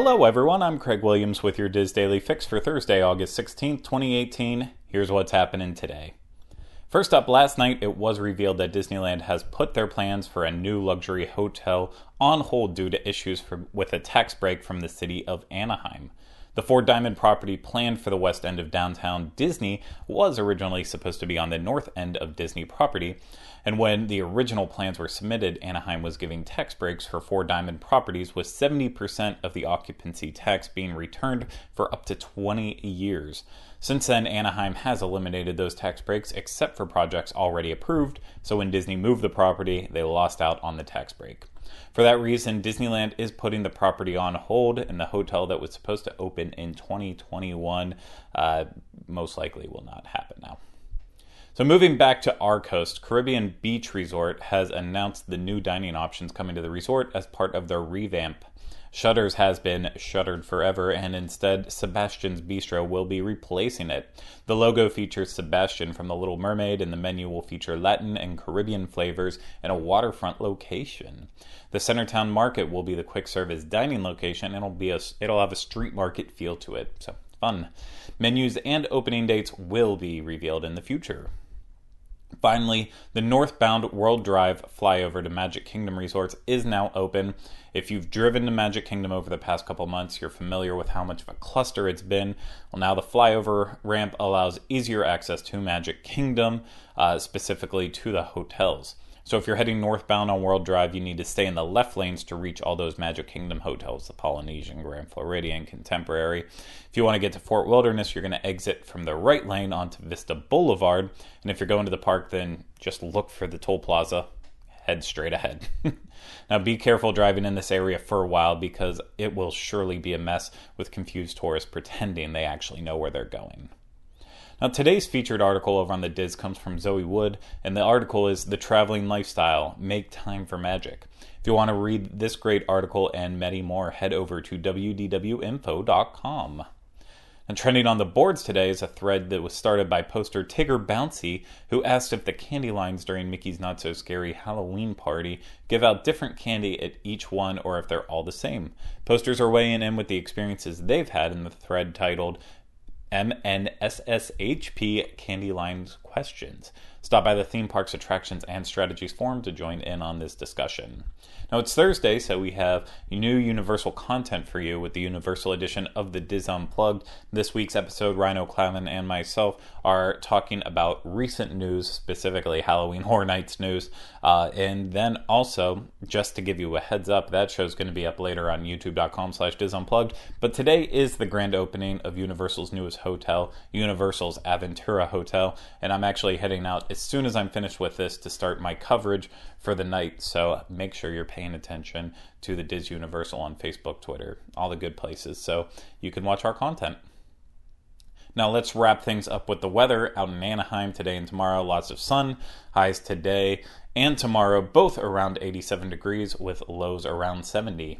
Hello, everyone. I'm Craig Williams with your DIS Daily Fix for Thursday, August 16th, 2018. Here's what's happening today. First up, last night it was revealed that Disneyland has put their plans for a new luxury hotel on hold due to issues for, with a tax break from the city of Anaheim. The Four Diamond property planned for the west end of downtown Disney was originally supposed to be on the north end of Disney property, and when the original plans were submitted, Anaheim was giving tax breaks for Four Diamond properties with 70% of the occupancy tax being returned for up to 20 years. Since then, Anaheim has eliminated those tax breaks except for projects already approved, so when Disney moved the property, they lost out on the tax break. For that reason, Disneyland is putting the property on hold, and the hotel that was supposed to open in 2021 uh, most likely will not happen now. So, moving back to our coast, Caribbean Beach Resort has announced the new dining options coming to the resort as part of their revamp. Shutters has been shuttered forever, and instead, Sebastian's Bistro will be replacing it. The logo features Sebastian from The Little Mermaid, and the menu will feature Latin and Caribbean flavors in a waterfront location. The Centertown Market will be the quick service dining location, and it'll be a, it'll have a street market feel to it. So fun. Menus and opening dates will be revealed in the future. Finally, the northbound World Drive flyover to Magic Kingdom Resorts is now open. If you've driven to Magic Kingdom over the past couple months, you're familiar with how much of a cluster it's been. Well, now the flyover ramp allows easier access to Magic Kingdom, uh, specifically to the hotels. So if you're heading northbound on World Drive, you need to stay in the left lanes to reach all those Magic Kingdom hotels, the Polynesian, Grand Floridian, Contemporary. If you want to get to Fort Wilderness, you're going to exit from the right lane onto Vista Boulevard. And if you're going to the park, then just look for the toll plaza. Head straight ahead. now, be careful driving in this area for a while because it will surely be a mess with confused tourists pretending they actually know where they're going. Now, today's featured article over on the DIS comes from Zoe Wood, and the article is The Traveling Lifestyle Make Time for Magic. If you want to read this great article and many more, head over to wdwinfo.com. And trending on the boards today is a thread that was started by poster Tigger Bouncy, who asked if the candy lines during Mickey's Not So Scary Halloween party give out different candy at each one or if they're all the same. Posters are weighing in with the experiences they've had in the thread titled MNSSHP Candy Lines Questions. Stop by the theme park's attractions and strategies forum to join in on this discussion. Now it's Thursday, so we have new Universal content for you with the Universal edition of the DIS Unplugged. This week's episode, Rhino Clavin and myself are talking about recent news, specifically Halloween Horror Nights news. Uh, and then also, just to give you a heads up, that show's going to be up later on youtube.com slash Unplugged. But today is the grand opening of Universal's newest hotel, Universal's Aventura Hotel. And I'm actually heading out as soon as I'm finished with this to start my coverage for the night. So make sure you're paying attention to the DIS Universal on Facebook, Twitter, all the good places, so you can watch our content. Now let's wrap things up with the weather out in Anaheim today and tomorrow. Lots of sun, highs today and tomorrow, both around 87 degrees with lows around 70.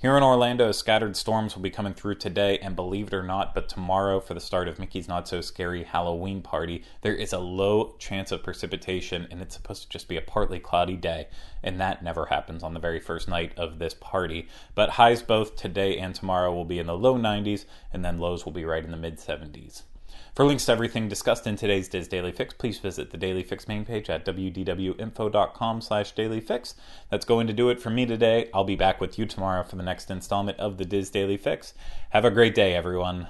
Here in Orlando, scattered storms will be coming through today, and believe it or not, but tomorrow for the start of Mickey's Not So Scary Halloween party, there is a low chance of precipitation, and it's supposed to just be a partly cloudy day, and that never happens on the very first night of this party. But highs both today and tomorrow will be in the low 90s, and then lows will be right in the mid 70s. For links to everything discussed in today's DIS Daily Fix, please visit the Daily Fix main page at wdwinfo.com slash dailyfix. That's going to do it for me today. I'll be back with you tomorrow for the next installment of the DIS Daily Fix. Have a great day, everyone.